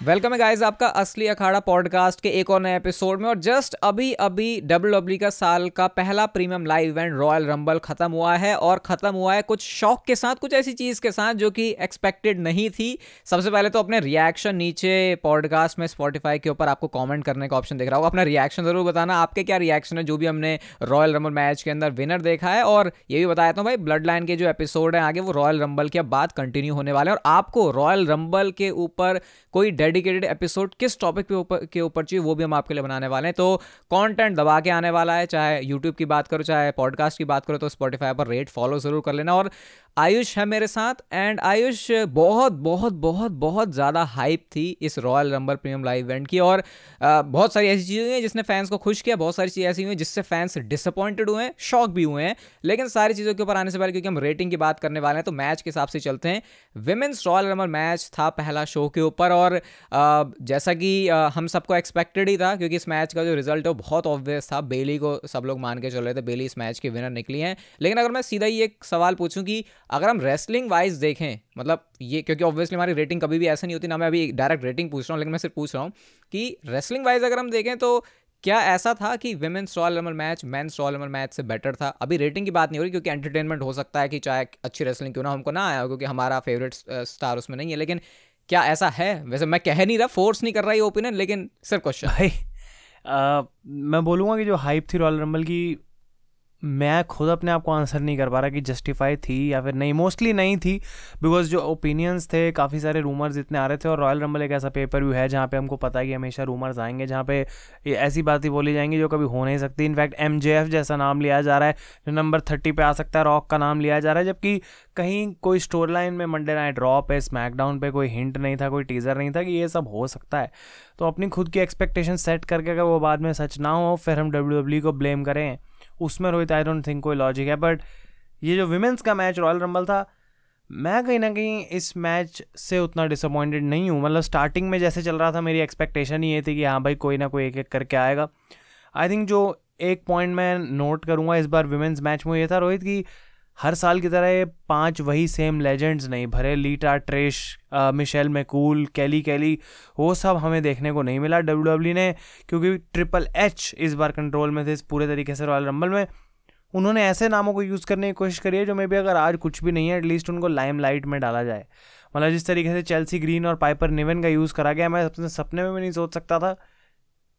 Welcome है guys आपका असली अखाड़ा पॉडकास्ट के एक और नए एपिसोड में और जस्ट अभी अभी डब्ल्यू डब्ल्यू का साल का पहला premium live event royal rumble खत्म हुआ है और खत्म हुआ है कुछ शौक के साथ, कुछ ऐसी चीज़ के साथ जो कि एक्सपेक्टेड नहीं थी। सबसे पहले तो अपने रिएक्शन नीचे पॉडकास्ट में स्पॉटिफाई के ऊपर आपको कॉमेंट करने का ऑप्शन दिख रहा होगा। अपना रिएक्शन ज़रूर बताना, आपके क्या रिएक्शन है जो भी हमने रॉयल रंबल मैच के अंदर विनर देखा है और ये भी बताया था भाई ब्लड लाइन के जो एपिसोड है आगे वो रॉयल रंबल के बाद कंटिन्यू होने वाले हैं और आपको रॉयल रंबल के ऊपर कोई डेडिकेटेड एपिसोड किस टॉपिक पे ऊपर, के ऊपर चाहिए, वो भी हम आपके लिए बनाने वाले हैं। तो कंटेंट दबा के आने वाला है, चाहे यूट्यूब की बात करो, चाहे पॉडकास्ट की बात करो तो स्पॉटिफाई पर रेट फॉलो ज़रूर कर लेना। और आयुष है मेरे साथ एंड आयुष बहुत बहुत बहुत बहुत ज़्यादा हाइप थी इस royal rumble premium live event की। और बहुत सारी ऐसी चीज़ें हुई हैं जिसने फैंस को खुश किया, बहुत सारी चीज़ें ऐसी हुई हैं जिससे फैंस डिसअपॉइंटेड हुए हैं शॉक भी हुए हैं। लेकिन सारी चीज़ों के ऊपर आने से पहले, क्योंकि हम रेटिंग की बात करने वाले हैं तो मैच के हिसाब से चलते हैं। विमेंस रॉयल रंबल मैच था पहला शो के ऊपर, और जैसा कि हम सबको एक्सपेक्टेड ही था, क्योंकि इस मैच का जो रिज़ल्ट है वो बहुत ऑब्वियस था। बेली को सब लोग मान के चल रहे थे बेली इस मैच की विनर निकली हैं। लेकिन अगर मैं सीधा ही एक सवाल पूछूँ कि अगर हम रेसलिंग वाइज देखें मतलब ये, क्योंकि ऑब्वियसली हमारी रेटिंग कभी भी ऐसा नहीं होती, ना मैं अभी डायरेक्ट रेटिंग पूछ रहा हूँ, लेकिन मैं सिर्फ़ पूछ रहा हूँ कि रेसलिंग वाइज अगर हम देखें तो क्या ऐसा था कि women's royal rumble match men's royal rumble match से बेटर था? अभी रेटिंग की बात नहीं हो रही, क्योंकि एंटरटेनमेंट हो सकता है कि चाहे अच्छी रेसलिंग क्यों ना हमको ना आया हो, क्योंकि हमारा फेवरेट स्टार उसमें नहीं है। लेकिन क्या ऐसा है? वैसे मैं कह नहीं रहा फोर्स नहीं कर रहा ये ओपिनियन लेकिन सिर्फ़ क्वेश्चन भाई आ, मैं बोलूँगा कि जो हाइप थी रॉयल रंबल की मैं खुद अपने आप को आंसर नहीं कर पा रहा कि जस्टिफाई थी या फिर नहीं। मोस्टली नहीं थी बिकॉज़ जो ओपिनियंस थे, काफ़ी सारे रूमर्स इतने आ रहे थे, और रॉयल रंबल एक ऐसा पेपर व्यू है जहाँ पे हमको पता है कि हमेशा रूमर्स आएँगे, जहाँ पे ऐसी बातें बोली जाएँगी जो कभी हो नहीं सकती। इनफैक्ट एमजेएफ जैसा नाम लिया जा रहा है, जो नंबर थर्टी पर आ सकता है रॉक का नाम लिया जा रहा है, जबकि कहीं कोई स्टोर लाइन में मंडे नाइट रॉ पे स्मैकडाउन पे कोई हिंट नहीं था, कोई टीज़र नहीं था कि ये सब हो सकता है। तो अपनी खुद की एक्सपेक्टेशन सेट करके अगर वो बाद में सच ना हो, फिर हम डब्ल्यू को ब्लेम करें। उसमें रोहित आई डोंट थिंक कोई लॉजिक है बट ये जो विमेंस का मैच रॉयल रंबल था, मैं कहीं ना कहीं इस मैच से उतना डिसअपॉइंटेड नहीं हूँ। मतलब स्टार्टिंग में जैसे चल रहा था, मेरी एक्सपेक्टेशन ही ये थी कि हाँ भाई, कोई ना कोई एक एक करके आएगा। आई थिंक जो एक पॉइंट मैं नोट करूँगा इस बार विमेंस मैच में ये था रोहित कि हर साल की तरह ये पाँच वही सेम लेजेंड्स नहीं भरे Lita Trish Michelle McCool, Kelly Kelly, वो सब हमें देखने को नहीं मिला डब्ल्यू ने, क्योंकि ट्रिपल एच इस बार कंट्रोल में थे, इस पूरे तरीके से रॉयल रंबल में। उन्होंने ऐसे नामों को यूज़ करने की कोशिश करी है, जो मे भी अगर आज कुछ भी नहीं है एटलीस्ट उनको लाइम लाइट में डाला जाए। मतलब जिस तरीके से चेल्सी ग्रीन और पाइपर निवन का यूज़ करा गया, मैं अपने सपने में भी नहीं सोच सकता था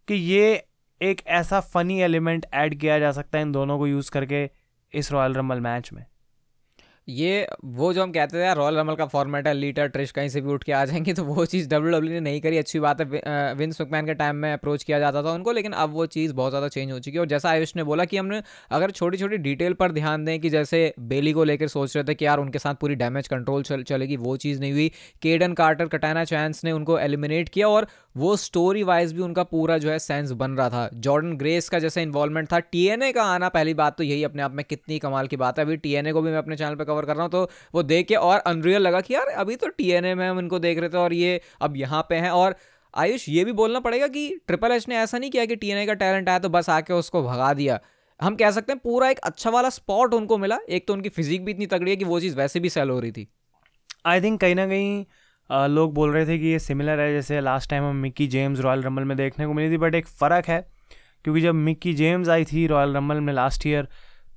कि ये एक ऐसा फ़नी एलिमेंट ऐड किया जा सकता है इन दोनों को यूज़ करके इस रॉयल रंबल मैच में। ये वो जो हम कहते थे रॉयल रमल का फॉर्मेट है लीटर ट्रिश कहीं से भी उठ के आ जाएँगे तो वो चीज़ डब्ल्यू डब्ल्यू ने नहीं करी। अच्छी बात है विंस मैकमैन के टाइम में अप्रोच किया जाता था उनको, लेकिन अब वो चीज़ बहुत ज़्यादा चेंज हो चुकी है। और जैसा आयुष ने बोला कि हमने, अगर छोटी छोटी डिटेल पर ध्यान दें कि जैसे बेली को लेकर सोच रहे थे कि यार, उनके साथ पूरी डैमेज कंट्रोल चल, चलेगी, वो चीज़ नहीं हुई। केडन कार्टर कटाना चांस ने उनको एलिमिनेट किया और वो स्टोरी वाइज भी उनका पूरा जो है सेंस बन रहा था। जॉर्डन ग्रेस का जैसे इन्वॉल्वमेंट था टीएनए का आना, पहली बात तो यही अपने आप में कितनी कमाल की बात है। अभी टीएनए को भी मैं अपने चैनल पर कवर कर रहा हूँ तो वो देख के और अनरियल लगा कि यार, अभी तो टीएनए में हम इनको देख रहे थे और ये अब यहाँ पे हैं। और आयुष, ये भी बोलना पड़ेगा कि ट्रिपल एच ने ऐसा नहीं किया कि टीएनए का टैलेंट आया तो बस आके उसको भगा दिया। हम कह सकते हैं पूरा एक अच्छा वाला स्पॉट उनको मिला। एक तो उनकी फिजिक भी इतनी तगड़ी है कि वो चीज़ वैसे भी सेल हो रही थी। आई थिंक कहीं ना कहीं लोग बोल रहे थे कि ये सिमिलर है, जैसे लास्ट टाइम हम मिक्की जेम्स रॉयल रंबल में देखने को मिली थी बट एक फ़र्क है, क्योंकि जब मिक्की जेम्स आई थी रॉयल रंबल में लास्ट ईयर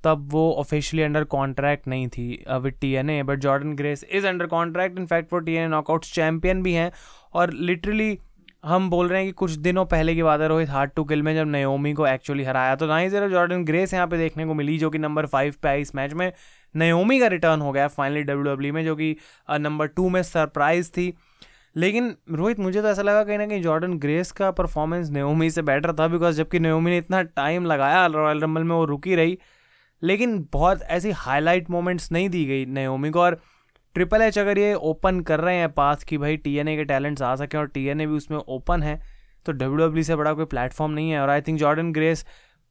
तब वो ऑफिशियली अंडर कॉन्ट्रैक्ट नहीं थी with T N A but Jordan Grace is under contract in fact वो T N A knockouts champion भी हैं, और लिटरली हम बोल रहे हैं कि कुछ दिनों पहले की बात है, रोहित हार्ट टू किल में जब नयोमी को एक्चुअली हराया तो ना ही ज़रा जॉर्डन ग्रेस यहाँ पे देखने को मिली, जो कि नंबर फाइव पे आई इस मैच में नयोमी का रिटर्न हो गया फाइनली डब्ल्यू डब्ल्यू में, जो कि नंबर टू में सरप्राइज़ थी। लेकिन रोहित, मुझे तो ऐसा लगा कहीं ना कहीं जॉर्डन ग्रेस का परफॉर्मेंस नयोमी से बेटर था बिकॉज़ जबकि नयोमी ने इतना टाइम लगाया रॉयल रंबल में, वो रुकी रही। लेकिन बहुत ऐसी हाईलाइट मोमेंट्स नहीं दी गई नयोमी को, और ट्रिपल एच अगर ये ओपन कर रहे हैं पास कि भाई टीएनए के टैलेंट्स आ सकें और टीएनए भी उसमें ओपन है तो डब्ल्यू से बड़ा कोई प्लेटफॉर्म नहीं है। और आई थिंक जॉर्डन ग्रेस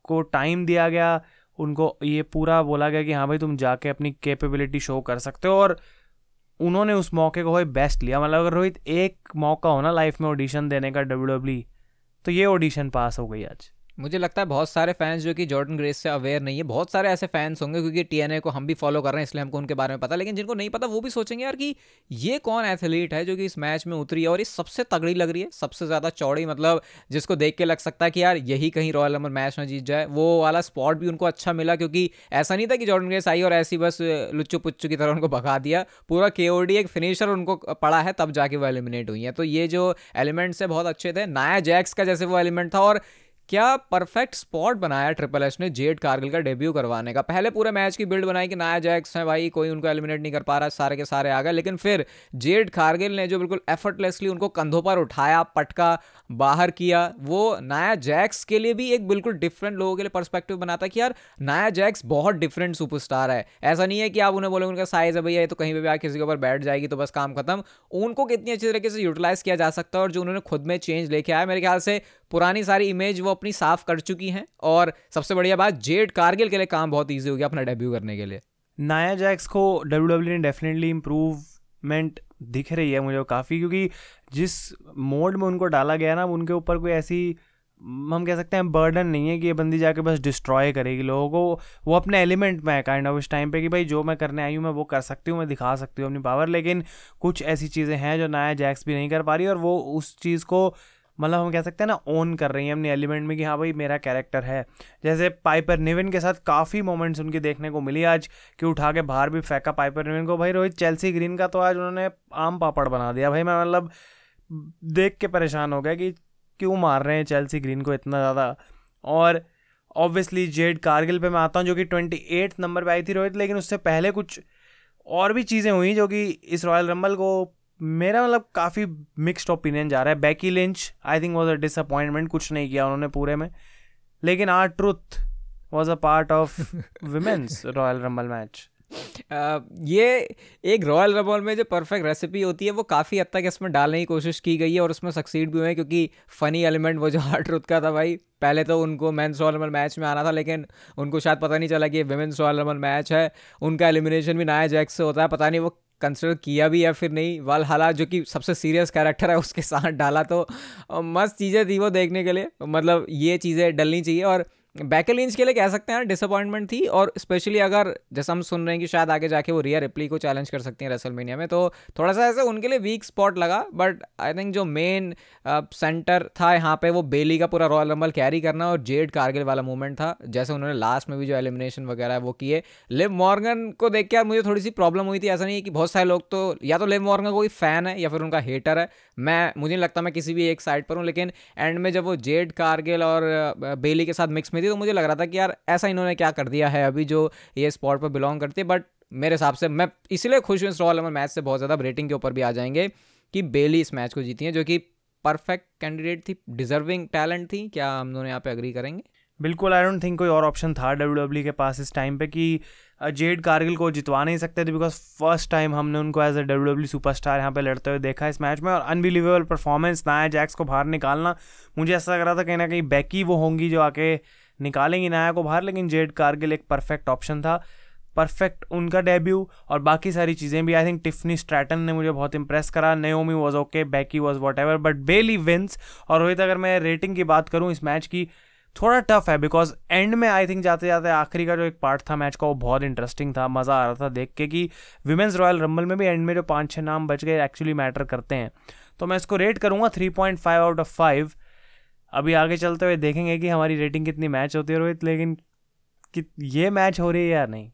को टाइम दिया गया उनको ये पूरा बोला गया कि हाँ भाई तुम जाके अपनी कैपेबिलिटी शो कर सकते हो और उन्होंने उस मौके को भाई बेस्ट लिया। मतलब अगर रोहित एक मौका हो ना लाइफ में ऑडिशन देने का डब्ल्यू तो ये ऑडिशन पास हो गई आज। मुझे लगता है बहुत सारे फैंस जो कि जॉर्डन ग्रेस से अवेयर नहीं है, बहुत सारे ऐसे फैंस होंगे क्योंकि टीएनए को हम भी फॉलो कर रहे हैं, इसलिए हमको उनके बारे में पता लेकिन जिनको नहीं पता, वो भी सोचेंगे यार कि ये कौन एथलीट है जो कि इस मैच में उतरी है और ये सबसे तगड़ी लग रही है, सबसे ज़्यादा चौड़ी मतलब जिसको देख के लग सकता है कि यार यही कहीं रॉयल नंबर मैच में जीत जाए। वो वाला स्पॉट भी उनको अच्छा मिला क्योंकि ऐसा नहीं था कि जॉर्डन ग्रेस आई और ऐसी बस लुच्चू पुच्चू की तरह उनको भगा दिया। पूरा के एक फिनिशर उनको पड़ा है, तब जाके वो एलिमिनेट हुई है। तो ये जो एलिमेंट्स है, बहुत अच्छे थे। नाया जैक्स का जैसे वो एलिमेंट था और क्या परफेक्ट स्पॉट बनाया ट्रिपल एच ने जेड कारगिल का डेब्यू करवाने का? पहले पूरे मैच की बिल्ड बनाई कि नाया जैक्स है भाई, कोई उनको एलिमिनेट नहीं कर पा रहा, सारे के सारे आ गए। लेकिन फिर जेड कारगिल ने जो बिल्कुल एफर्टलेसली उनको कंधों पर उठाया, पटका, बाहर किया, वो नाया जैक्स के लिए भी एक बिल्कुल डिफरेंट लोगों के लिए परस्पेक्टिव बनाता कि यार, नाया जैक्स बहुत डिफरेंट सुपरस्टार है। ऐसा नहीं है कि आप उन्हें बोलोगे, उनका साइज़ है भैया, ये तो कहीं पर भी आके किसी के ऊपर बैठ जाएगी तो बस काम खत्म। उनको कितनी अच्छी तरीके से यूटिलाइज किया जा सकता है और जो उन्होंने खुद में चेंज लेके आया, मेरे ख्याल से पुरानी सारी इमेज वो अपनी साफ़ कर चुकी हैं और सबसे बढ़िया बात जेड कारगिल के लिए काम बहुत ईजी हो गया अपना डेब्यू करने के लिए। नाया जैक्स को डब्ल्यू डब्ल्यू ने डेफिनेटली इम्प्रूवमेंट दिख रही है मुझे काफ़ी, क्योंकि जिस मोड में उनको डाला गया ना, उनके ऊपर कोई ऐसी, हम कह सकते हैं बर्डन नहीं है कि ये बंदी जाके बस डिस्ट्रॉय करेगी लोगों को। वो अपने एलिमेंट में है काइंड ऑफ़ इस टाइम पे कि भाई जो मैं करने आई हूँ, मैं वो कर सकती हूँ, मैं दिखा सकती हूँ अपनी पावर लेकिन कुछ ऐसी चीज़ें हैं जो नया जैक्स भी नहीं कर पा रही और वो उस चीज़ को मतलब हम कह सकते हैं ना ओन कर रही हैं अपने एलिमेंट में कि हाँ भाई मेरा कैरेक्टर है। जैसे पाइपर निविन के साथ काफ़ी मोमेंट्स उनकी देखने को मिली आज, कि उठा के बाहर भी फेंका पाइपर निविन को। भाई रोहित चेल्सी ग्रीन का तो आज उन्होंने आम पापड़ बना दिया। भाई मैं मतलब देख के परेशान हो गया कि क्यों मार रहे हैं चेल्सी ग्रीन को इतना ज़्यादा। और ऑब्वियसली जेड कारगिल पे मैं आता हूँ, जो कि ट्वेंटी एट नंबर पे आई थी रोहित, लेकिन उससे पहले कुछ और भी चीज़ें हुई, जो कि इस रॉयल रंबल को मेरा मतलब काफ़ी मिक्सड ओपिनियन जा रहा है। Becky Lynch I think was a disappointment कुछ नहीं किया उन्होंने पूरे में। लेकिन R Truth was a part of women's royal rumble match ये एक रॉयल रबॉल में जो परफेक्ट रेसिपी होती है वो काफ़ी हद तक इसमें डालने की कोशिश की गई है और उसमें सक्सीड भी हुए हैं क्योंकि फ़नी एलिमेंट वो जो हार्ट रुत का था भाई पहले तो उनको मेंस रॉयल रबल मैच में आना था लेकिन उनको शायद पता नहीं चला कि ये वुमेंस रॉयल रबल मैच है। उनका एलिमिनेशन भी नाया जैक से होता है पता नहीं वो कंसिडर किया भी या फिर नहीं वाल हाला जो कि सबसे सीरियस कैरेक्टर है, उसके साथ डाला तो मस्त चीज़ें थी वो देखने के लिए। मतलब ये चीज़ें डलनी चाहिए और बैकल इंच के लिए कह सकते हैं डिसअपॉइंटमेंट थी और स्पेशली अगर जैसा हम सुन रहे हैं कि शायद आगे जाके वो रिया रिप्ली को चैलेंज कर सकती हैं रेसलमेनिया में तो थोड़ा सा ऐसा उनके लिए वीक स्पॉट लगा बट आई थिंक जो मेन सेंटर था यहाँ पे वो बेली का पूरा रॉयल रंबल कैरी करना और जेड कारगिल वाला मूवमेंट था, जैसे उन्होंने लास्ट में भी जो एलिमिनेशन वगैरह वो किए। लिव मॉर्गन को देख के यार मुझे थोड़ी सी प्रॉब्लम हुई थी, ऐसा नहीं है कि बहुत सारे लोग तो या तो लिव मॉर्गन कोई फ़ैन है या फिर उनका हेटर है, मैं, मुझे नहीं लगता मैं किसी भी एक साइड पर हूँ, लेकिन एंड में जब वो जेड कारगिल और बेली के साथ मिक्स में थी तो मुझे लग रहा था कि यार ऐसा इन्होंने क्या कर दिया है अभी जो ये स्पॉट पर बिलोंग करती है बट मेरे हिसाब से मैं इसलिए खुश हूँ इस रॉयल अमर मैच से बहुत ज़्यादा रेटिंग के ऊपर भी आ जाएँगे कि बेली इस मैच को जीती है, जो कि परफेक्ट कैंडिडेट थी डिजर्विंग टैलेंट थी। क्या हम दोनों यहाँ पे अग्री करेंगे? बिल्कुल आई डोंट थिंक कोई और ऑप्शन था डब्ल्यू के पास इस टाइम पे कि जेड कारगिल को जितवा नहीं सकते थे बिकॉज़ फ़र्स्ट टाइम हमने उनको as a W W superstar यहाँ पे लड़ते हुए देखा इस मैच में और अनबिलीवेबल परफॉर्मेंस नाया जैक्स को बाहर निकालना। मुझे ऐसा लग रहा था कहीं ना कहीं बैकी वो होंगी जो आके निकालेंगी नाया को बाहर, लेकिन जेड कारगिल एक परफेक्ट ऑप्शन था। परफेक्ट उनका डेब्यू और बाकी सारी चीज़ें भी। आई थिंक टिफनी स्ट्रैटन ने मुझे बहुत इंप्रेस करा। Naomi was okay Becky was whatever but Bayley Vince और रोहित, अगर मैं रेटिंग की बात करूँ इस मैच की थोड़ा टफ है बिकॉज़ एंड में आई थिंक जाते जाते आखिरी का जो एक पार्ट था मैच का, वो बहुत इंटरेस्टिंग था, मज़ा आ रहा था देख के कि विमेंस रॉयल रंबल में भी एंड में जो पाँच छः नाम बच गए एक्चुअली मैटर करते हैं। तो मैं इसको रेट करूँगा three point five out of five अभी आगे चलते हुए देखेंगे कि हमारी रेटिंग कितनी मैच होती है रोहित, लेकिन कि ये मैच हो रही है या नहीं।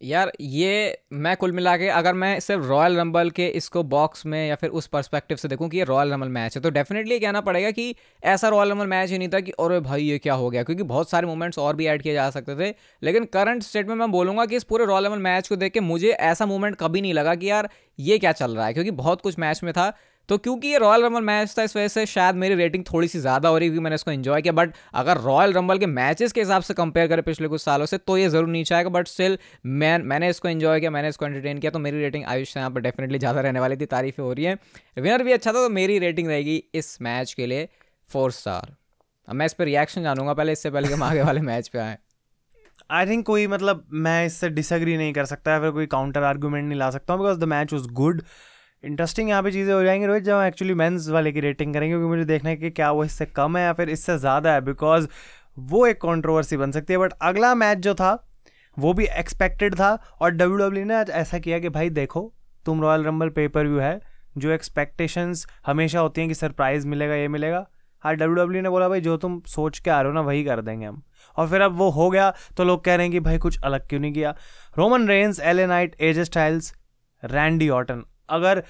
यार, ये मैं कुल मिला के अगर मैं सिर्फ़ रॉयल रंबल के इसको बॉक्स में या फिर उस पर्सपेक्टिव से देखूँ कि ये रॉयल रंबल मैच है तो डेफिनेटली कहना पड़ेगा कि ऐसा रॉयल रंबल मैच ही नहीं था कि अरे भाई ये क्या हो गया, क्योंकि बहुत सारे मोमेंट्स और भी ऐड किए जा सकते थे, लेकिन करंट स्टेट में मैं बोलूँगा कि इस पूरे रॉयल रंबल मैच को देख के मुझे ऐसा मोमेंट कभी नहीं लगा कि यार ये क्या चल रहा है, क्योंकि बहुत कुछ मैच में था। तो क्योंकि ये रॉयल रंबल मैच था, इस वजह से शायद मेरी रेटिंग थोड़ी सी ज़्यादा हो रही क्योंकि मैंने इसको इन्जॉय किया। बट अगर रॉयल रंबल के मैचेस के हिसाब से कंपेयर करें पिछले कुछ सालों से तो ये ज़रूर नीचे आएगा। बट स्टिल मैं, मैंने इसको इन्जॉय किया, मैंने इसको एंटरटेन किया तो मेरी रेटिंग आयुष यहाँ पर डेफिनेटली ज़्यादा रहने वाली थी, तारीफें हो रही है। विनर भी अच्छा था तो मेरी रेटिंग रहेगी इस मैच के लिए फोर स्टार अब मैं इस पर रिएक्शन जानूँगा, पहले इससे पहले हम आगे वाले मैच पे आए। आई थिंक कोई मतलब मैं इससे डिसएग्री नहीं कर सकता, या फिर कोई काउंटर आर्गूमेंट नहीं ला सकता हूँ because the match was good interesting यहाँ पे चीज़ें हो जाएँगी रोहित जब हम एक्चुअली मेंस वाले की रेटिंग करेंगे, क्योंकि मुझे देखना है कि क्या वो इससे कम है या फिर इससे ज़्यादा है बिकॉज़ वो एक कंट्रोवर्सी बन सकती है। बट अगला मैच जो था, वो भी एक्सपेक्टेड था, और डब्ल्यू डब्ल्यू ने आज ऐसा किया कि भाई देखो, तुम रॉयल रंबल पेपर व्यू है, जो एक्सपेक्टेशंस हमेशा होती हैं कि सरप्राइज़ मिलेगा, ये मिलेगा। हाँ डब्ल्यू डब्ल्यू ने बोला, भाई, जो तुम सोच के आ रहे हो ना, वही कर देंगे हम। और फिर अब वो हो गया तो लोग कह रहे हैं कि भाई कुछ अलग क्यों नहीं किया। Roman Reigns L Knight AJ Styles Randy Orton अगर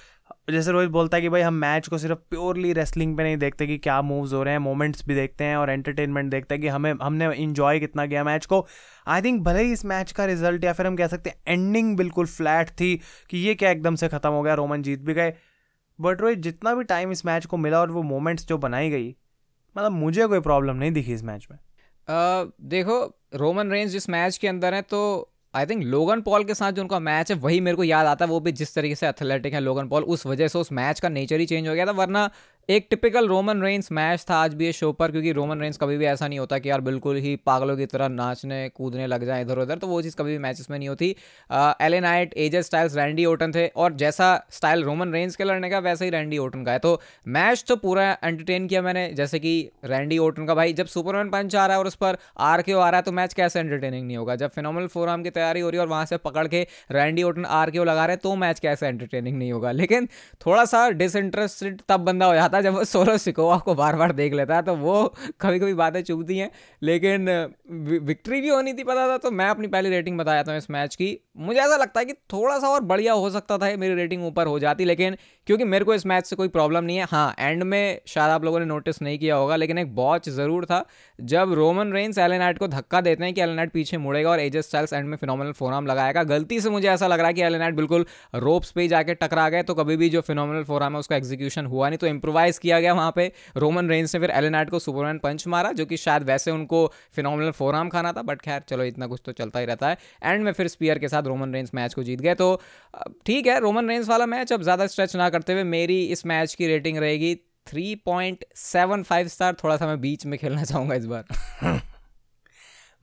जैसे रोहित बोलता है कि भाई हम मैच को सिर्फ़ प्योरली रेसलिंग पे नहीं देखते कि क्या मूव्स हो रहे हैं मोमेंट्स भी देखते हैं और एंटरटेनमेंट देखते हैं कि हमें हमने इन्जॉय कितना किया मैच को। आई थिंक भले ही इस मैच का रिज़ल्ट या फिर हम कह सकते हैं एंडिंग बिल्कुल फ्लैट थी कि ये क्या एकदम से ख़त्म हो गया रोमन जीत भी गए। बट रोहित जितना भी टाइम इस मैच को मिला और वो मोमेंट्स जो बनाई गई मतलब मुझे कोई प्रॉब्लम नहीं दिखी इस मैच में। uh, देखो रोमन रेंज जिस मैच के अंदर है तो आई थिंक लोगन पॉल के साथ जो उनका मैच है, वही मेरे को याद आता है, वो भी जिस तरीके से एथलेटिक है लोगन पॉल उस वजह से उस मैच का नेचर ही चेंज हो गया था, वरना एक टिपिकल रोमन रेंस मैच था आज भी ये शो पर, क्योंकि रोमन रेंस कभी भी ऐसा नहीं होता कि यार बिल्कुल ही पागलों की तरह नाचने, कूदने लग जाए इधर उधर तो वो चीज़ कभी भी मैचेस में नहीं होती। LA Knight AJ Styles Randy Orton थे, और जैसा स्टाइल रोमन रेंस के लड़ने का, वैसे ही रैंडी ओटन का है। तो मैच तो पूरा एंटरटेन किया मैंने, जैसे कि रैंडी ओटन का भाई, जब सुपरमैन पंच आ रहा है और उस पर आर के ओ आ रहा है तो मैच कैसे एंटरटेनिंग नहीं होगा? जब फिनोमल फोराम की तैयारी हो रही है और वहाँ से पकड़ के रैंडी ओटन आर के ओ लगा रहे तो मैच कैसे एंटरटेनिंग नहीं होगा? लेकिन थोड़ा सा डिसइंटरेस्टेड तब बंदा हो जाता है जब वो सोलो सिकोवा को बार बार देख लेता है तो वो कभी कभी बातें चुभती हैं। लेकिन विक्ट्री भी होनी थी, पता था तो मैं अपनी पहली रेटिंग बताया था इस मैच की। मुझे ऐसा लगता है कि थोड़ा सा और बढ़िया हो सकता था, मेरी रेटिंग ऊपर हो जाती, लेकिन क्योंकि मेरे को इस मैच से कोई प्रॉब्लम नहीं है। हाँ एंड में शायद आप लोगों ने नोटिस नहीं किया होगा, लेकिन एक बॉच ज़रूर था। जब रोमन रेंस एलेनाइट को धक्का देते हैं कि एलेनाइट पीछे मुड़ेगा और एजेस स्टाइल्स एंड में फिनोमिनल फोराम लगाएगा, गलती से मुझे ऐसा लग रहा है कि एलेनाइट बिल्कुल रोप्स पे ही जाके टकरा गए तो कभी भी जो फिनोमिनल फोराम है उसका एग्जीक्यूशन हुआ नहीं तो इम्प्रोवाइज किया गया वहाँ पे। रोमन रेंज ने फिर एलेनाइट को सुपरमैन पंच मारा, जो कि शायद वैसे उनको फिनोमिनल फोराम खाना था बट खैर, चलो इतना कुछ तो चलता ही रहता है। एंड में फिर स्पीयर के साथ रोमन रेंस मैच को जीत गए तो ठीक है रोमन रेंस वाला मैच अब ज़्यादा स्ट्रेच ना करते हुए मेरी इस मैच की रेटिंग रहेगी three point seven five star थोड़ा सा मैं बीच में खेलना चाहूँगा इस बार।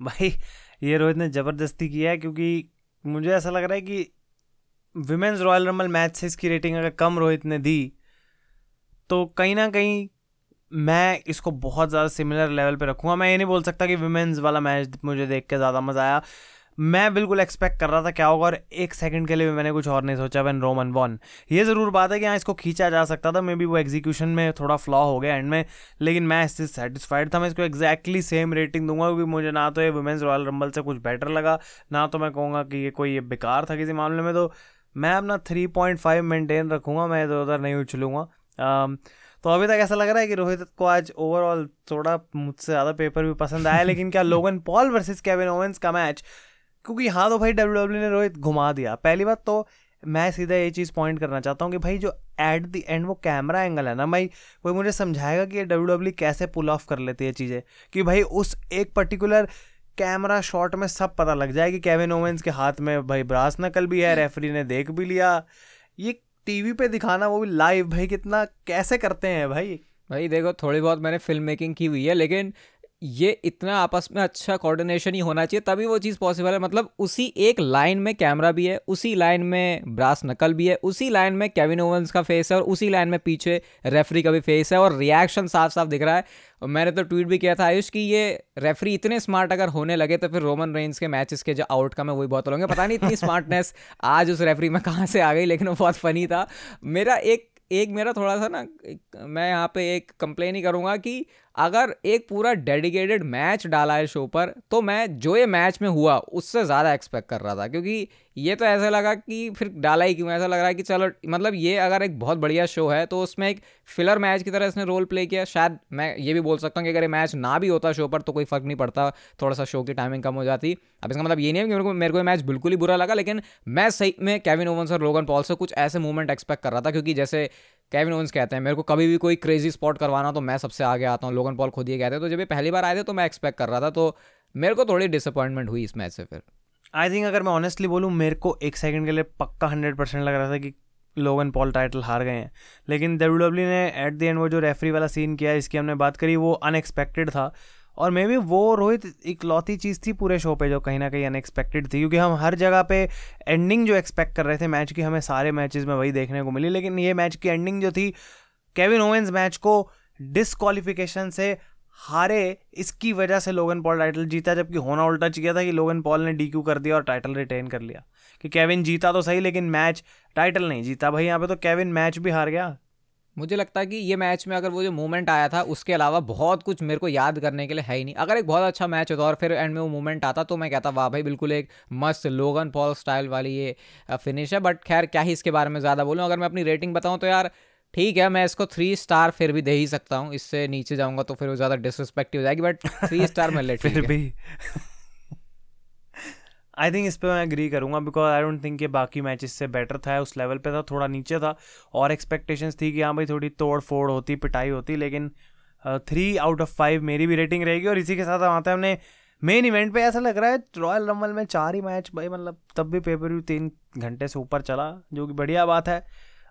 भाई, ये रोहित ने ज़बरदस्ती किया है, क्योंकि मुझे ऐसा लग रहा है कि विमेंस रॉयल रंबल मैच से इसकी रेटिंग अगर कम रोहित ने दी तो कहीं ना कहीं मैं इसको बहुत ज़्यादा सिमिलर लेवल पे रखूँगा। मैं ये नहीं बोल सकता कि विमेंस वाला मैच मुझे देख के ज़्यादा मज़ा आया। मैं बिल्कुल एक्सपेक्ट कर रहा था क्या होगा और एक सेकंड के लिए भी मैंने कुछ और नहीं सोचा वैन रोमन वन ये ज़रूर बात है कि हाँ इसको खींचा जा सकता था। मे बी वो एग्जीक्यूशन में थोड़ा फ्लॉ हो गया एंड में, लेकिन मैं इससे सेटिस्फाइड था। मैं इसको एक्जैक्टली सेम रेटिंग दूँगा क्योंकि मुझे ना तो ये वुमेंस रॉयल रंबल से कुछ बेटर लगा, ना तो मैं कहूँगा कि ये कोई ये बेकार था किसी मामले में। तो मैं अपना थ्री पॉइंट फाइव मेनटेन रखूँगा। मैं इधर उधर नहीं उछलूँगा। तो अभी तक ऐसा लग रहा है कि रोहित को आज ओवरऑल थोड़ा मुझसे ज़्यादा पेपर भी पसंद आया, लेकिन क्या Logan Paul versus Kevin Owens का मैच क्योंकि हाँ तो भाई डब्ल्यू डब्ल्यू ने रोहित घुमा दिया। पहली बात तो मैं सीधा ये चीज़ पॉइंट करना चाहता हूँ कि भाई जो एट द एंड वो कैमरा एंगल है ना, भाई कोई मुझे समझाएगा कि ये डब्ल्यू डब्ल्यू कैसे पुल ऑफ़ कर लेती है चीज़ें? कि भाई उस एक पर्टिकुलर कैमरा शॉट में सब पता लग जाए कि केविन ओवेंस के हाथ में भाई ब्रास नकल भी है रेफरी ने देख भी लिया। ये टीवी पे दिखाना वो भी लाइव भाई, कितना, कैसे करते हैं, भाई? भाई, देखो, थोड़ी बहुत मैंने फ़िल्म मेकिंग की हुई है, लेकिन ये इतना आपस में अच्छा कोऑर्डिनेशन ही होना चाहिए तभी वो चीज़ पॉसिबल है। मतलब उसी एक लाइन में कैमरा भी है उसी लाइन में ब्रास नकल भी है उसी लाइन में केविन ओवंस का फेस है और उसी लाइन में पीछे रेफरी का भी फेस है और रिएक्शन साफ़ साफ़ दिख रहा है। और मैंने तो ट्वीट भी किया था आयुष कि ये रेफरी इतने स्मार्ट अगर होने लगे तो फिर रोमन रेंज के मैचेस के जो आउटकम है वही बहुत होंगे। पता नहीं इतनी स्मार्टनेस आज उस रेफरी में कहाँ से आ गई लेकिन वो बहुत फनी था। मेरा एक एक मेरा थोड़ा सा ना मैं यहाँ पे एक कंप्लेन ही करूँगा कि अगर एक पूरा डेडिकेटेड मैच डाला है शो पर तो मैं जो ये मैच में हुआ, उससे ज़्यादा एक्सपेक्ट कर रहा था। क्योंकि ये तो ऐसा लगा कि फिर डाला ही क्यों? ऐसा लग रहा है कि चलो मतलब ये अगर एक बहुत बढ़िया शो है तो उसमें एक फिलर मैच की तरह इसने रोल प्ले किया। शायद मैं ये भी बोल सकता हूँ कि अगर ये मैच ना भी होता शो पर तो कोई फ़र्क नहीं पड़ता थोड़ा सा शो की टाइमिंग कम हो जाती। अब इसका मतलब ये नहीं है कि मेरे को मेरे को मैच बिल्कुल ही बुरा लगा, लेकिन मैं सही में केविन ओवंस और लोगन पॉल से कुछ ऐसे मूवमेंट एक्सपेक्ट कर रहा था, क्योंकि जैसे केविन ओवंस कहते हैं, मेरे को कभी भी कोई क्रेजी स्पॉट करवाना तो मैं सबसे आगे आता हूँ लोगन पॉल खुद ही कहते हैं तो जब ये पहली बार आए थे तो मैं एक्सपेक्ट कर रहा था तो मेरे को थोड़ी डिसअपॉइंटमेंट हुई इस मैच से फिर। आई थिंक अगर मैं ऑनेस्टली बोलूँ, मेरे को एक सेकंड के लिए पक्का हंड्रेड परसेंट लग रहा था कि लोगन पॉल टाइटल हार गए हैं। लेकिन डब्ल्यू डब्ल्यू ने एट द एंड वो जो रेफरी वाला सीन किया, इसकी हमने बात करी, वो अनएक्सपेक्टेड था। और मे बी वो रोहित इकलौती चीज़ थी पूरे शो पे जो कहीं ना कहीं अनएक्सपेक्टेड थी, क्योंकि हम हर जगह पे एंडिंग जो एक्सपेक्ट कर रहे थे मैच की, हमें सारे मैचेस में वही देखने को मिली। लेकिन ये मैच की एंडिंग जो थी केविन ओवेंस मैच को डिसक्वालिफिकेशन से हारे, इसकी वजह से लोगन पॉल टाइटल जीता, जबकि होना उल्टा चाहिए था कि लोगन पॉल ने डीक्यू कर दिया और टाइटल रिटेन कर लिया। कि केविन जीता तो सही, लेकिन मैच टाइटल नहीं जीता। भाई, यहाँ पे तो केविन मैच भी हार गया। मुझे लगता है कि ये मैच में अगर वो जो मूवमेंट आया था, उसके अलावा बहुत कुछ मेरे को याद करने के लिए है ही नहीं। अगर एक बहुत अच्छा मैच होता और फिर एंड में वो मूवमेंट आता तो मैं कहता, वाह भाई, बिल्कुल एक मस्त लोगन पॉल स्टाइल वाली ये फिनिश है। बट खैर, क्या ही इसके बारे में ज़्यादा बोलूँ? अगर मैं अपनी रेटिंग बताऊँ तो यार ठीक है मैं इसको थ्री स्टार फिर भी दे ही सकता हूँ। इससे नीचे जाऊँगा तो फिर वो ज़्यादा डिसरिस्पेक्टिव हो जाएगी बट थ्री स्टार मैं ले फिर भी। आई थिंक इस पर मैं एग्री करूँगा बिकॉज़ आई डोंट थिंक ये बाकी मैचेस से बेटर था उस लेवल पे था थोड़ा नीचे था। और एक्सपेक्टेशंस थी कि हाँ भाई थोड़ी तोड़ फोड़ होती पिटाई होती लेकिन थ्री आउट ऑफ़ फाइव मेरी भी रेटिंग रहेगी और इसी के साथ हम आते हैं हमने मेन इवेंट पे ऐसा लग रहा है रॉयल रमल में चार ही मैच भाई मतलब तब भी पेपर व्यू तीन घंटे से ऊपर चला जो कि बढ़िया बात है।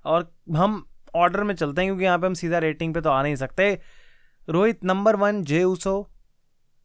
और हम ऑर्डर में चलते हैं क्योंकि यहाँ पे हम सीधा रेटिंग पे तो आ नहीं सकते। Rohit number one J Uso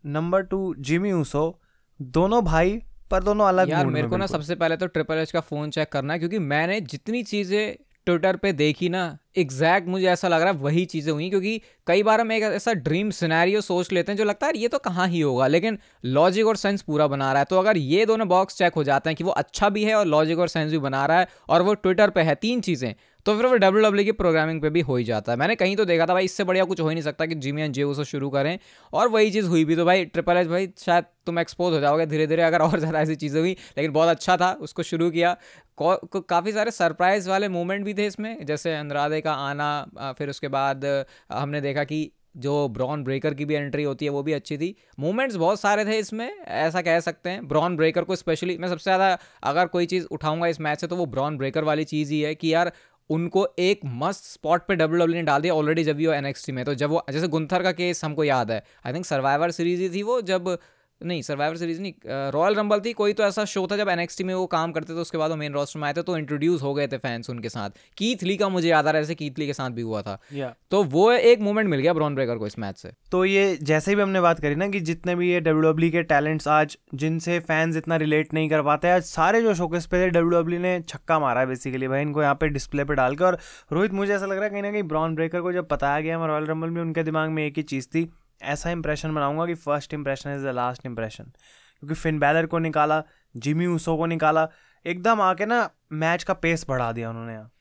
number two Jimmy Uso दोनों भाई पर दोनों अलग यार मेरे को ना सबसे पहले तो ट्रिपल एच का फ़ोन चेक करना है क्योंकि मैंने जितनी चीज़ें ट्विटर पे देखी ना एग्जैक्ट मुझे ऐसा लग रहा है वही चीज़ें हुई क्योंकि कई बार हम एक ऐसा ड्रीम सिनेरियो सोच लेते हैं जो लगता है ये तो कहाँ ही होगा? लेकिन लॉजिक और सेंस पूरा बना रहा है। तो अगर ये दोनों बॉक्स चेक हो जाते हैं कि वो अच्छा भी है और लॉजिक और सेंस भी बना रहा है और वो ट्विटर पर है तीन चीज़ें तो फिर वो डब्ल्यू डब्ल्यू की प्रोग्रामिंग पे भी हो ही जाता है। मैंने कहीं तो देखा था भाई, इससे बढ़िया कुछ हो ही नहीं सकता कि जिमी एंड जे उसे शुरू करें। और वही चीज़ हुई भी तो भाई ट्रिपल एच भाई, शायद तुम एक्सपोज हो जाओगे धीरे धीरे अगर और ज़्यादा ऐसी चीज़ें हुई, लेकिन बहुत अच्छा था, उसको शुरू किया। काफ़ी सारे सरप्राइज़ वाले मोमेंट भी थे इसमें, जैसे अंद्रादे का आना फिर उसके बाद हमने देखा कि जो ब्रॉन ब्रेकर की भी एंट्री होती है, वो भी अच्छी थी। मूवमेंट्स बहुत सारे थे इसमें, ऐसा कह सकते हैं। ब्रॉन ब्रेकर को स्पेशली मैं सबसे ज़्यादा अगर कोई चीज़ उठाऊँगा इस मैच से तो वो ब्रॉन ब्रेकर वाली चीज़ ही है कि यार उनको एक मस्त स्पॉट पे डब्ल्यू डब्ल्यू ने डाल दिया ऑलरेडी जब वो एनएक्सटी में। तो जब वो, जैसे गुंथर का केस हमको याद है आई थिंक सर्वाइवर सीरीज़ ही थी वो, जब नहीं सर्वाइवर सीरीज़ नहीं रॉयल रंबल थी कोई तो ऐसा शो था जब एनएक्सटी में वो काम करते थे उसके बाद वो मेन रोस्टर में आए थे तो इंट्रोड्यूस हो गए थे फैंस उनके साथ। कीथ ली का मुझे याद आ रहा है जैसे कीथ ली के साथ भी हुआ था। Yeah. तो वो एक मोमेंट मिल गया ब्रॉन ब्रेकर को इस मैच से। तो ये जैसे भी हमने बात करी ना कि जितने भी ये डब्ल्यू डब्ल्यू के टैलेंट्स आज जिनसे फैंस इतना रिलेट नहीं कर पाते आज सारे जो शोकेस पे थे डब्ल्यू डब्ल्यू ने छक्का मारा है बेसिकली भाई इनको यहाँ पे डिस्प्ले पे डाल के। और रोहित मुझे ऐसा लग रहा है कहीं ना कहीं ब्रॉन ब्रेकर को जब बताया गया रॉयल रंबल में उनके दिमाग में एक ही चीज़ थी ऐसा इंप्रेशन बनाऊँगा कि first impression is the last impression क्योंकि फिन बैलर को निकाला जिमी ऊसो को निकाला, एकदम आके ना मैच का पेस बढ़ा दिया उन्होंने यहाँ।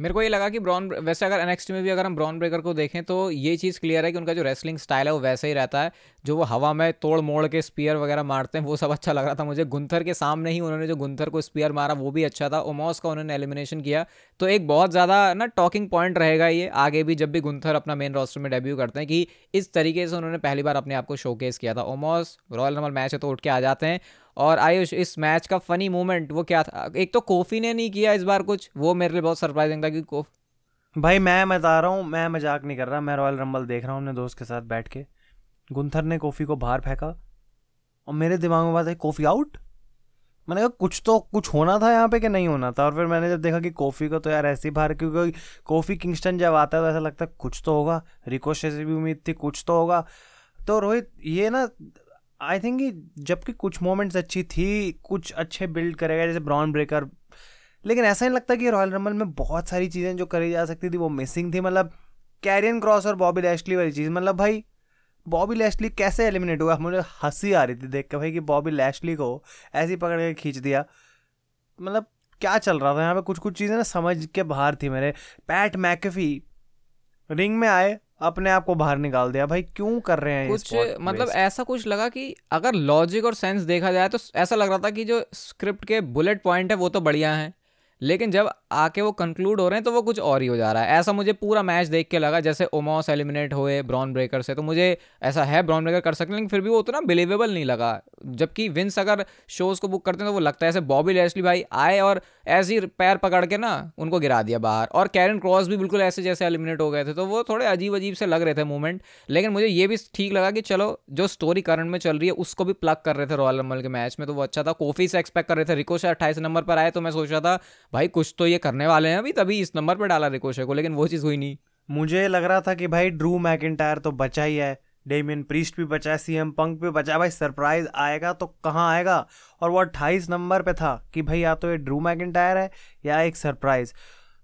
मेरे को ये लगा कि ब्रॉन वैसे अगर एनएक्सटी में भी अगर हम ब्रॉन ब्रेकर को देखें तो ये चीज़ क्लियर है कि उनका जो रेसलिंग स्टाइल है वो वैसे ही रहता है। जो वो हवा में तोड़ मोड़ के स्पीयर वगैरह मारते हैं, वो सब अच्छा लग रहा था मुझे। गुंथर के सामने ही उन्होंने जो गुंथर को स्पीयर मारा, वो भी अच्छा था। ओमोस का उन्होंने एलिमिनेशन किया। तो एक बहुत ज़्यादा ना टॉकिंग पॉइंट रहेगा ये। आगे भी जब भी गुंथर अपना मेन रोस्टर में डेब्यू करते हैं कि इस तरीके से उन्होंने पहली बार अपने आप को शोकेस किया था। ओमोस रॉयल नंबर मैच है तो उठ के आ जाते हैं। और आयुष, इस मैच का फनी मोमेंट वो क्या था? एक तो कोफी ने नहीं किया इस बार कुछ, वो मेरे लिए बहुत सरप्राइजिंग था कि कोफ भाई मैं बता रहा हूँ, मैं मज़ाक नहीं कर रहा, मैं रॉयल रंबल देख रहा हूँ अपने दोस्त के साथ बैठ के। गुंथर ने कॉफ़ी को बाहर फेंका और मेरे दिमाग में बात है कॉफ़ी आउट मैंने कहा, कुछ तो कुछ होना था यहाँ पे कि नहीं होना था? और फिर मैंने जब देखा कि कॉफ़ी को तो यार ऐसे ही बाहर, क्योंकि कॉफ़ी किंगस्टन जब आता है तो ऐसा लगता है, कुछ तो होगा, रिकोशे से भी उम्मीद थी, कुछ तो होगा। तो रोहित, ये ना आई थिंक जबकि कुछ मोमेंट्स अच्छी थी, कुछ अच्छे बिल्ड करेगा जैसे ब्राउन ब्रेकर लेकिन ऐसा नहीं लगता कि रॉयल रंबल में बहुत सारी चीज़ें जो करी जा सकती थी, वो मिसिंग थी। मतलब कैरियन क्रॉस और बॉबी लैशली वाली चीज़। मतलब भाई बॉबी लैशली कैसे एलिमिनेट हुआ? मुझे हँसी आ रही थी देख के भाई कि बॉबी लैशली को ऐसी पकड़ के खींच दिया। मतलब क्या चल रहा था यहाँ पे? कुछ कुछ चीज़ें ना समझ के बाहर थी मेरे। पैट मैकफी रिंग में आए अपने आप को बाहर निकाल दिया भाई क्यों कर रहे हैं कुछ मतलब ऐसा कुछ लगा कि अगर लॉजिक और सेंस देखा जाए तो ऐसा लग रहा था कि जो स्क्रिप्ट के बुलेट पॉइंट है वो तो बढ़िया है लेकिन जब आके वो कंक्लूड हो रहे हैं तो वो कुछ और ही हो जा रहा है। ऐसा मुझे पूरा मैच देख के लगा, जैसे ओमॉस एलिमिनेट हुए ब्रॉन ब्रेकर से तो मुझे ऐसा है ब्रॉन ब्रेकर कर सकते लेकिन फिर भी वो उतना बिलीवेबल नहीं लगा। जबकि विंस अगर शोज़ को बुक करते हैं तो वो लगता है ऐसे बॉबी लेस्ली भाई आए और ऐसे ही पैर पकड़ के ना उनको गिरा दिया बाहर। और कैरन क्रॉस भी बिल्कुल ऐसे जैसे एलिमिनेट हो गए थे तो वो थोड़े अजीब अजीब से लग रहे थे मूवमेंट लेकिन मुझे ये भी ठीक लगा कि चलो, जो स्टोरी करंट में चल रही है, उसको भी प्लग कर रहे थे रॉयल रंबल के मैच में तो वो अच्छा था। कोफी से एक्सपेक्ट कर रहे थे रिको से अट्ठाईस नंबर पर आए तो मैं सोच रहा था, भाई कुछ तो ये करने वाले हैं अभी, तभी इस नंबर पर डाला रिकोशे को, लेकिन वो चीज़ हुई नहीं। मुझे लग रहा था कि भाई ड्रू मैकिटायर तो बचा ही है, डेमियन प्रीस्ट भी बचा है सीएम पंक भी बचा। भाई सरप्राइज़ आएगा तो कहाँ आएगा? और वो अट्ठाईस नंबर पे था कि भाई या तो ये ड्रू मैकिन है या एक सरप्राइज़।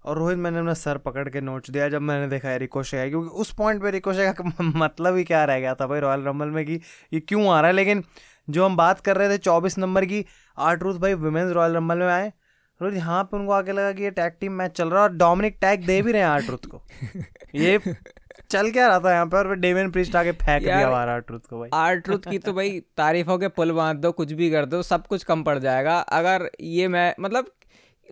और रोहित, मैंने अपना सर पकड़ के नोट दिया जब मैंने देखा है रिकोशे है, क्योंकि उस पॉइंट पे रिकोशे का मतलब ही क्या रह गया था भाई रॉयल रंबल में कि ये क्यों आ रहा है? लेकिन जो हम बात कर रहे थे चौबीस नंबर की आर्ट्रूथ भाई वुमेन्स रॉयल रंबल में आए रोज यहाँ पे उनको आगे लगा कि ये टैग टीम मैच चल रहा है और डोमिनिक टैग दे भी रहे हैं आर्ट्रुथ को। ये चल क्या रहा था यहाँ पे और डेविन प्रिस्ट आके फेंक दिया हमारा आर्ट्रुथ को भाई। आर्ट्रुथ की तो भाई तारीफों के पुल बाँध दो कुछ भी कर दो सब कुछ कम पड़ जाएगा। अगर ये मैं मतलब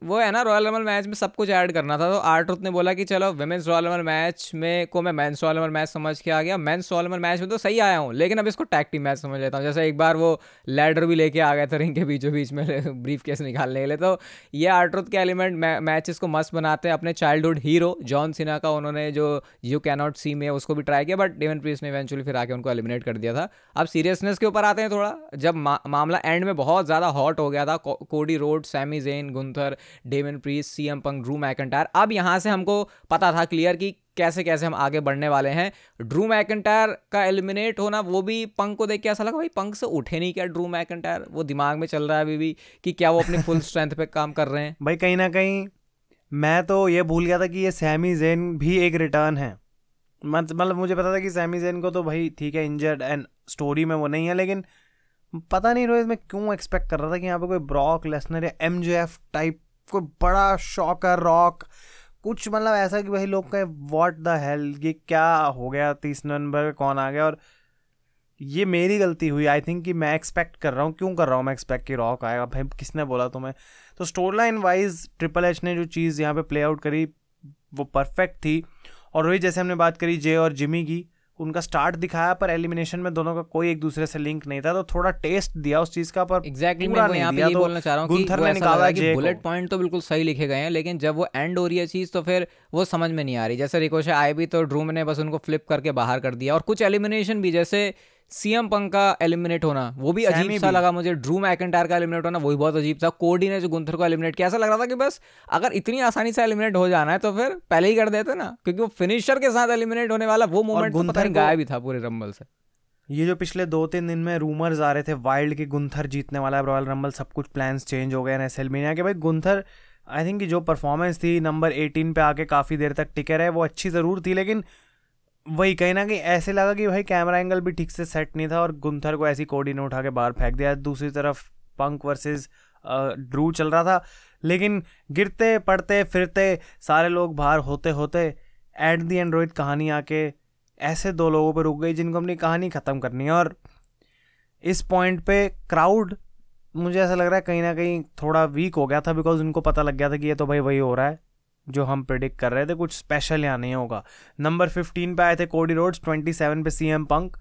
वो है ना रॉयल रमल मैच में सब कुछ ऐड करना था तो आर्ट्रुथ ने बोला कि चलो वुमेंस रॉयल रमल मैच में को मैं मेंस रॉयल रमल मैच समझ के आ गया। मेंस रॉयल रमल मैच में तो सही आया हूँ, लेकिन अब इसको टैग टीम मैच समझ लेता हूँ। जैसे एक बार वो लैडर भी लेके आ गए थे रिंग के बीचों बीच में ब्रीफ केस निकालने के लिए। तो ये आर्ट्रुथ के एलिमेंट मैचेस को मस्त बनाते हैं अपने चाइल्डहुड हीरो जॉन सिन्हा का उन्होंने जो यू कैनॉट सी में उसको भी ट्राई किया बट डेवन प्रीस ने इवेंचुअली फिर आके उनको एलिमिनेट कर दिया था। अब सीरियसनेस के ऊपर आते हैं थोड़ा। जब मामला एंड में बहुत ज़्यादा हॉट हो गया था Cody Rhodes Sami Zayn Gunther Damian Priest C M Punk Drew McIntyre अब यहाँ से हमको पता था क्लियर कि कैसे कैसे हम आगे बढ़ने वाले हैं। ड्रू मैकेंटायर का एलिमिनेट होना, वो भी पंक को देख के ऐसा लगा, भाई, पंक से उठे नहीं क्या ड्रू मैकेंटायर वो दिमाग में चल रहा है अभी भी कि क्या वो अपनी फुल स्ट्रेंथ पे काम कर रहे हैं? भाई, कहीं ना कहीं मैं तो ये भूल गया था कि ये सैमी जेन भी एक रिटर्न है। मतलब मुझे पता था कि सैमी जेन को तो भाई ठीक है इंजर्ड एंड स्टोरी में वो नहीं है, लेकिन पता नहीं रोहित मैं क्यों एक्सपेक्ट कर रहा था कि यहाँ पे कोई ब्रॉक लेसनर या एम टाइप कोई बड़ा शॉकर रॉक कुछ मतलब ऐसा कि भाई लोग कहें वॉट द हेल ये क्या हो गया, तीस नंबर कौन आ गया? और ये मेरी गलती हुई। आई थिंक कि मैं एक्सपेक्ट कर रहा हूँ। क्यों कर रहा हूँ मैं एक्सपेक्ट कि रॉक आएगा? भाई किसने बोला तुम्हें? तो storyline wise triple H ने जो चीज़ यहाँ पे प्ले आउट करी, वो परफेक्ट थी। और वही जैसे हमने बात करी जे और जिमी की उनका स्टार्ट दिखाया पर एलिमिनेशन में दोनों का कोई एक दूसरे से लिंक नहीं था तो थोड़ा टेस्ट दिया उस चीज़ का पर एग्जैक्टली exactly, मैं यहाँ पे ये तो बोलना चाह रहा हूँ कि, ने निकाला कि बुलेट पॉइंट तो बिल्कुल सही लिखे गए हैं लेकिन जब वो एंड हो रही है चीज़ तो फिर वो समझ में नहीं आ रही। जैसे रिकोशे आए भी तो ड्रूम ने बस उनको फ्लिप करके बाहर कर दिया और कुछ एलिमिनेशन भी जैसे सीएम पंक का एलिमिनेट होना वो भी अजीब सा लगा मुझे ड्रू मैकेंटायर का एलिमिनेट होना वो भी बहुत अजीब था। कोडी ने जो गुंथर को एलिमिनेट किया ऐसा लग रहा था कि बस अगर इतनी आसानी से एलिमिनेट हो जाना है तो फिर पहले ही कर देते ना क्योंकि वो फिनिशर के साथ एलिमिनेट होने वाला वो मोमेंट तो पता नहीं गायब भी था पूरे रंबल से। ये जो पिछले दो तीन दिन में रूमर्स आ रहे थे वाइल्ड की गुंथर जीतने वाला है रॉयल रंबल सब कुछ प्लान्स चेंज हो गए रेसलमेनिया के। भाई गुंथर आई थिंक जो परफॉर्मेंस थी नंबर 18 पे आके काफ़ी देर तक टिके रहे वो अच्छी ज़रूर थी लेकिन वही कहीं ना कहीं ऐसे लगा कि भाई कैमरा एंगल भी ठीक से सेट नहीं था और गुंथर को ऐसी कोडी ने उठा के बाहर फेंक दिया। दूसरी तरफ़ पंक वर्सेस ड्रू चल रहा था। लेकिन गिरते, पड़ते, फिरते सारे लोग बाहर होते होते एट दी एंड्रॉइड कहानी आके ऐसे दो लोगों पर रुक गई जिनको अपनी कहानी ख़त्म करनी है। और इस पॉइंट पे क्राउड मुझे ऐसा लग रहा है कहीं ना कहीं थोड़ा वीक हो गया था बिकॉज़ उनको पता लग गया था कि ये तो भाई वही हो रहा है। जो हम प्रिडिक्ट कर रहे थे, कुछ स्पेशल यहाँ नहीं होगा। नंबर फिफ्टीन पे आए थे कोडी रोड्स ट्वेंटी सेवन पे सी एम पंक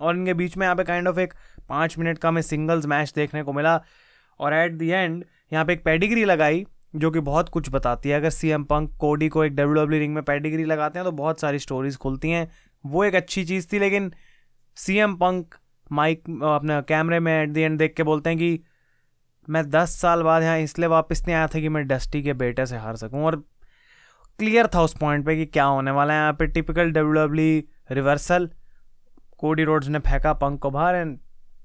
और इनके बीच में यहाँ पे काइंड ऑफ़ एक पाँच मिनट का हमें सिंगल्स मैच देखने को मिला और एट दी एंड यहाँ पे एक पेडिग्री लगाई जो कि बहुत कुछ बताती है। अगर सी एम पंक कोडी को एक डब्ल्यू डब्ल्यू रिंग में पेडिग्री लगाते हैं तो बहुत सारी स्टोरीज खुलती हैं। वो एक अच्छी चीज़ थी, लेकिन सी एम पंक माइक अपने कैमरे में एट दी एंड देख के बोलते हैं कि मैं दस साल बाद यहाँ इसलिए वापस नहीं आया था कि मैं डस्टी के बेटे से हार सकूँ और क्लियर था उस पॉइंट पे कि क्या होने वाला है। यहाँ पे typical W reversal Cody Rhodes ने फेंका पंक को बाहर and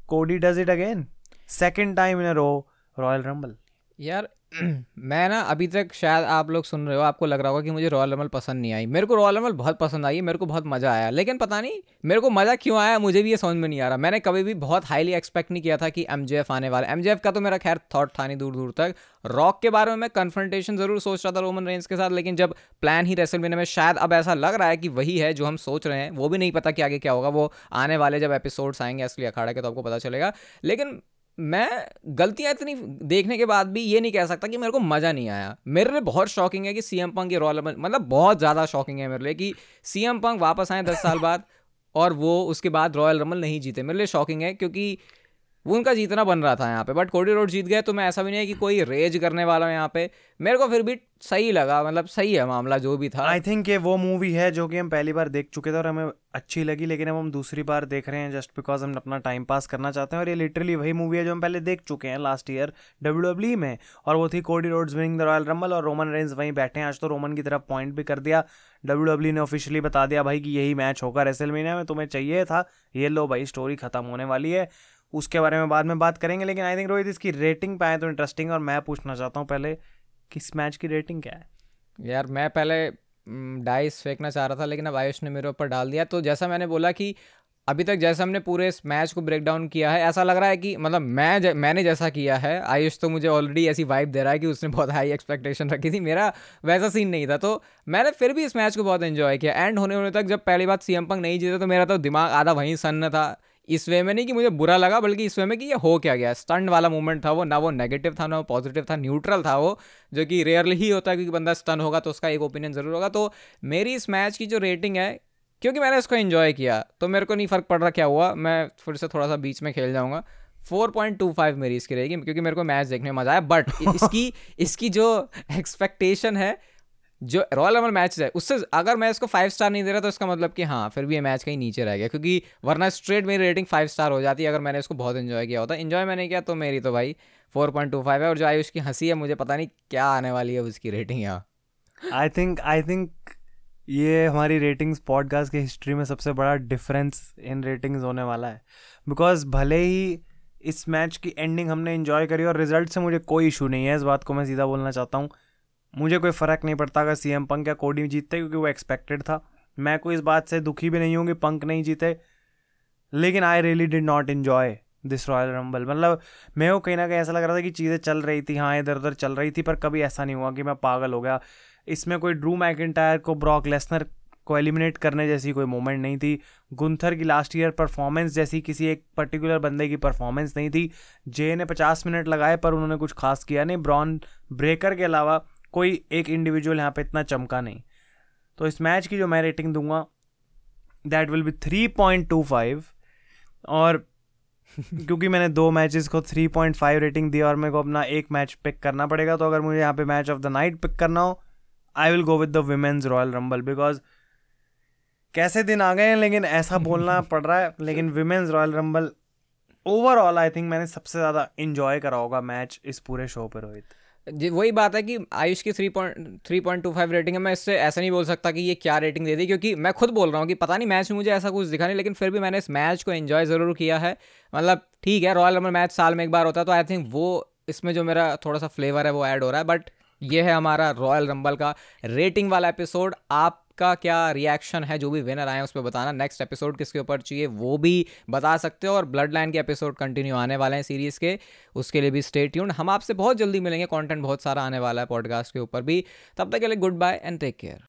Cody does it again second time in row royal rumble यार मैं ना अभी तक शायद आप लोग सुन रहे हो, आपको लग रहा होगा कि मुझे रॉयल रमल पसंद नहीं आई। मेरे को रॉयल रमल बहुत पसंद आई, मेरे को बहुत मज़ा आया, लेकिन पता नहीं, मेरे को मज़ा क्यों आया, मुझे भी ये समझ में नहीं आ रहा। मैंने कभी भी बहुत हाईली एक्सपेक्ट नहीं किया था कि एमजेएफ आने वाला एमजेएफ का तो मेरा खैर थॉट था नहीं दूर दूर तक। रॉक के बारे में मैं कन्फ्रंटेशन ज़रूर सोच रहा था रोमन रेंज के साथ, लेकिन जब प्लान ही रेसल में शायद अब ऐसा लग रहा है कि वही है जो हम सोच रहे हैं, वो भी नहीं पता कि आगे क्या होगा। वो आने वाले जब एपिसोड्स आएँगे असली अखाड़ा के तो आपको पता चलेगा। लेकिन मैं गलतियाँ इतनी देखने के बाद भी ये नहीं कह सकता कि मेरे को मज़ा नहीं आया। मेरे लिए बहुत शॉकिंग है कि सीएम पंक ये रॉयल मतलब बहुत ज़्यादा शॉकिंग है मेरे लिए कि सीएम पंक वापस आए दस साल बाद और वो उसके बाद रॉयल रमल नहीं जीते। मेरे लिए शॉकिंग है क्योंकि वो उनका जीतना बन रहा था यहाँ पे। बट कोडी रोड जीत गए तो मैं ऐसा भी नहीं है कि कोई रेज करने वाला हूँ यहाँ पे। मेरे को फिर भी सही लगा मतलब सही है मामला जो भी था। आई थिंक ये वो मूवी है जो कि हम पहली बार देख चुके थे और हमें अच्छी लगी, लेकिन अब हम दूसरी बार देख रहे हैं जस्ट बिकॉज़ हम अपना टाइम पास करना चाहते हैं। और ये लिटरली वही मूवी है जो हम पहले देख चुके हैं लास्ट ईयर डब्ल्यू डब्ल्यू में। और वो थी Cody Rhodes winning the royal rumble और रोमन रेंज वहीं बैठे हैं। आज तो रोमन की तरफ़ पॉइंट भी कर दिया। डब्ल्यू डब्ल्यू ने ऑफिशियली बता दिया भाई कि यही मैच होगा रेसल में, तुम्हें चाहिए था, ये लो भाई स्टोरी खत्म होने वाली है। उसके बारे में बाद में बात करेंगे लेकिन आई थिंक रोहित इसकी रेटिंग पाए तो इंटरेस्टिंग और मैं पूछना चाहता हूँ पहले किस मैच की रेटिंग क्या है? यार मैं पहले डाइस फेंकना चाह रहा था लेकिन अब आयुष ने मेरे ऊपर डाल दिया। तो जैसा मैंने बोला कि अभी तक जैसे हमने पूरे इस मैच को ब्रेक डाउन किया है ऐसा लग रहा है कि मतलब मैं ज, मैंने जैसा किया है आयुष तो मुझे ऑलरेडी ऐसी वाइब दे रहा है कि उसने बहुत हाई एक्सपेक्टेशन रखी थी मेरा वैसा सीन नहीं था। तो मैंने फिर भी इस मैच को बहुत एंजॉय किया। एंड होने होने तक जब पहली बात सी एम नहीं जीता तो मेरा तो दिमाग आधा वहीं सन्न था। इस वे में नहीं कि मुझे बुरा लगा बल्कि इस वे में कि ये हो क्या गया। स्टंट वाला मूवमेंट था वो ना वो नेगेटिव था ना वो पॉजिटिव था न्यूट्रल था वो जो कि रेयरली ही होता है क्योंकि बंदा स्टन होगा तो उसका एक ओपिनियन ज़रूर होगा। तो मेरी इस मैच की जो रेटिंग है क्योंकि मैंने इसको इन्जॉय किया तो मेरे को नहीं फ़र्क पड़ रहा क्या हुआ मैं फिर से थोड़ा सा बीच में खेल जाऊँगा। फोर पॉइंट टू फाइव मेरी इसकी रहेगी क्योंकि मेरे को मैच देखने में मज़ा आया बट इसकी इसकी जो एक्सपेक्टेशन है जो रॉयल रमल मैच है, उससे अगर मैं इसको फाइव स्टार नहीं दे रहा तो इसका मतलब कि हाँ फिर भी ये मैच कहीं नीचे रह गया, क्योंकि वरना स्ट्रेट मेरी रेटिंग फाइव स्टार हो जाती है अगर मैंने इसको बहुत इन्जॉय किया होता। इन्जॉय मैंने किया तो मेरी तो भाई फोर पॉइंट टू फाइव है, और जो आई उसकी हँसी है, मुझे पता नहीं क्या आने वाली है उसकी रेटिंग यहाँ। आई थिंक आई थिंक ये हमारी रेटिंग्स पॉडकास्ट की हिस्ट्री में सबसे बड़ा डिफरेंस इन रेटिंग्स होने वाला है। बिकॉज़ भले ही इस मैच की एंडिंग हमने इन्जॉय करी, और रिज़ल्ट से मुझे कोई इशू नहीं है, इस बात को मैं सीधा बोलना चाहता हूँ। मुझे कोई फ़र्क नहीं पड़ता अगर सी एम पंक या कोडी जीतते क्योंकि वो एक्सपेक्टेड था। मैं कोई इस बात से दुखी भी नहीं हूँ कि पंक नहीं जीते, लेकिन I really did not enjoy this royal rumble मतलब मैं वो कहीं ना कहीं ऐसा लग रहा था कि चीज़ें चल रही थी हाँ इधर उधर चल रही थी, पर कभी ऐसा नहीं हुआ कि मैं पागल हो गया। इसमें कोई ड्रू मैकिटायर को ब्रॉक लेसनर को एलिमिनेट करने जैसी कोई मोमेंट नहीं थी। गुंथर की लास्ट ईयर परफॉर्मेंस जैसी किसी एक पर्टिकुलर बंदे की परफॉर्मेंस नहीं थी। जे ने पचास मिनट लगाए, पर उन्होंने कुछ खास किया नहीं। ब्रॉन ब्रेकर के अलावा कोई एक इंडिविजुअल यहाँ पे इतना चमका नहीं। तो इस मैच की जो मैं रेटिंग दूँगा that will be three point two five और क्योंकि मैंने दो मैचेस को थ्री पॉइंट फाइव रेटिंग दी और मेरे को अपना एक मैच पिक करना पड़ेगा तो अगर मुझे यहाँ पे match of the night pick करना हो I will go with the women's royal rumble because कैसे दिन आ गए हैं लेकिन ऐसा बोलना पड़ रहा है। लेकिन women's royal rumble overall I think मैंने सबसे ज़्यादा इंजॉय करा होगा मैच इस पूरे शो पर रोहित। वही बात है कि आयुष की three point three point two five rating है, मैं इससे ऐसा नहीं बोल सकता कि ये क्या रेटिंग दे दी, क्योंकि मैं खुद बोल रहा हूँ कि पता नहीं मैच में मुझे ऐसा कुछ दिखा नहीं, लेकिन फिर भी मैंने इस मैच को एंजॉय ज़रूर किया है। मतलब ठीक है रॉयल रमल मैच साल में एक बार होता है तो आई थिंक वो, इसमें जो मेरा थोड़ा सा फ्लेवर है, वो ऐड हो रहा है बट ये है हमारा रॉयल रंबल का रेटिंग वाला एपिसोड आपका क्या रिएक्शन है, जो भी विनर आए उस पर बताना। नेक्स्ट एपिसोड किसके ऊपर चाहिए, वो भी बता सकते हो। और ब्लड लाइन के एपिसोड कंटिन्यू आने वाले हैं सीरीज़ के, उसके लिए भी स्टे ट्यून हम आपसे बहुत जल्दी मिलेंगे कॉन्टेंट बहुत सारा आने वाला है पॉडकास्ट के ऊपर भी। तब तक के लिए goodbye and take care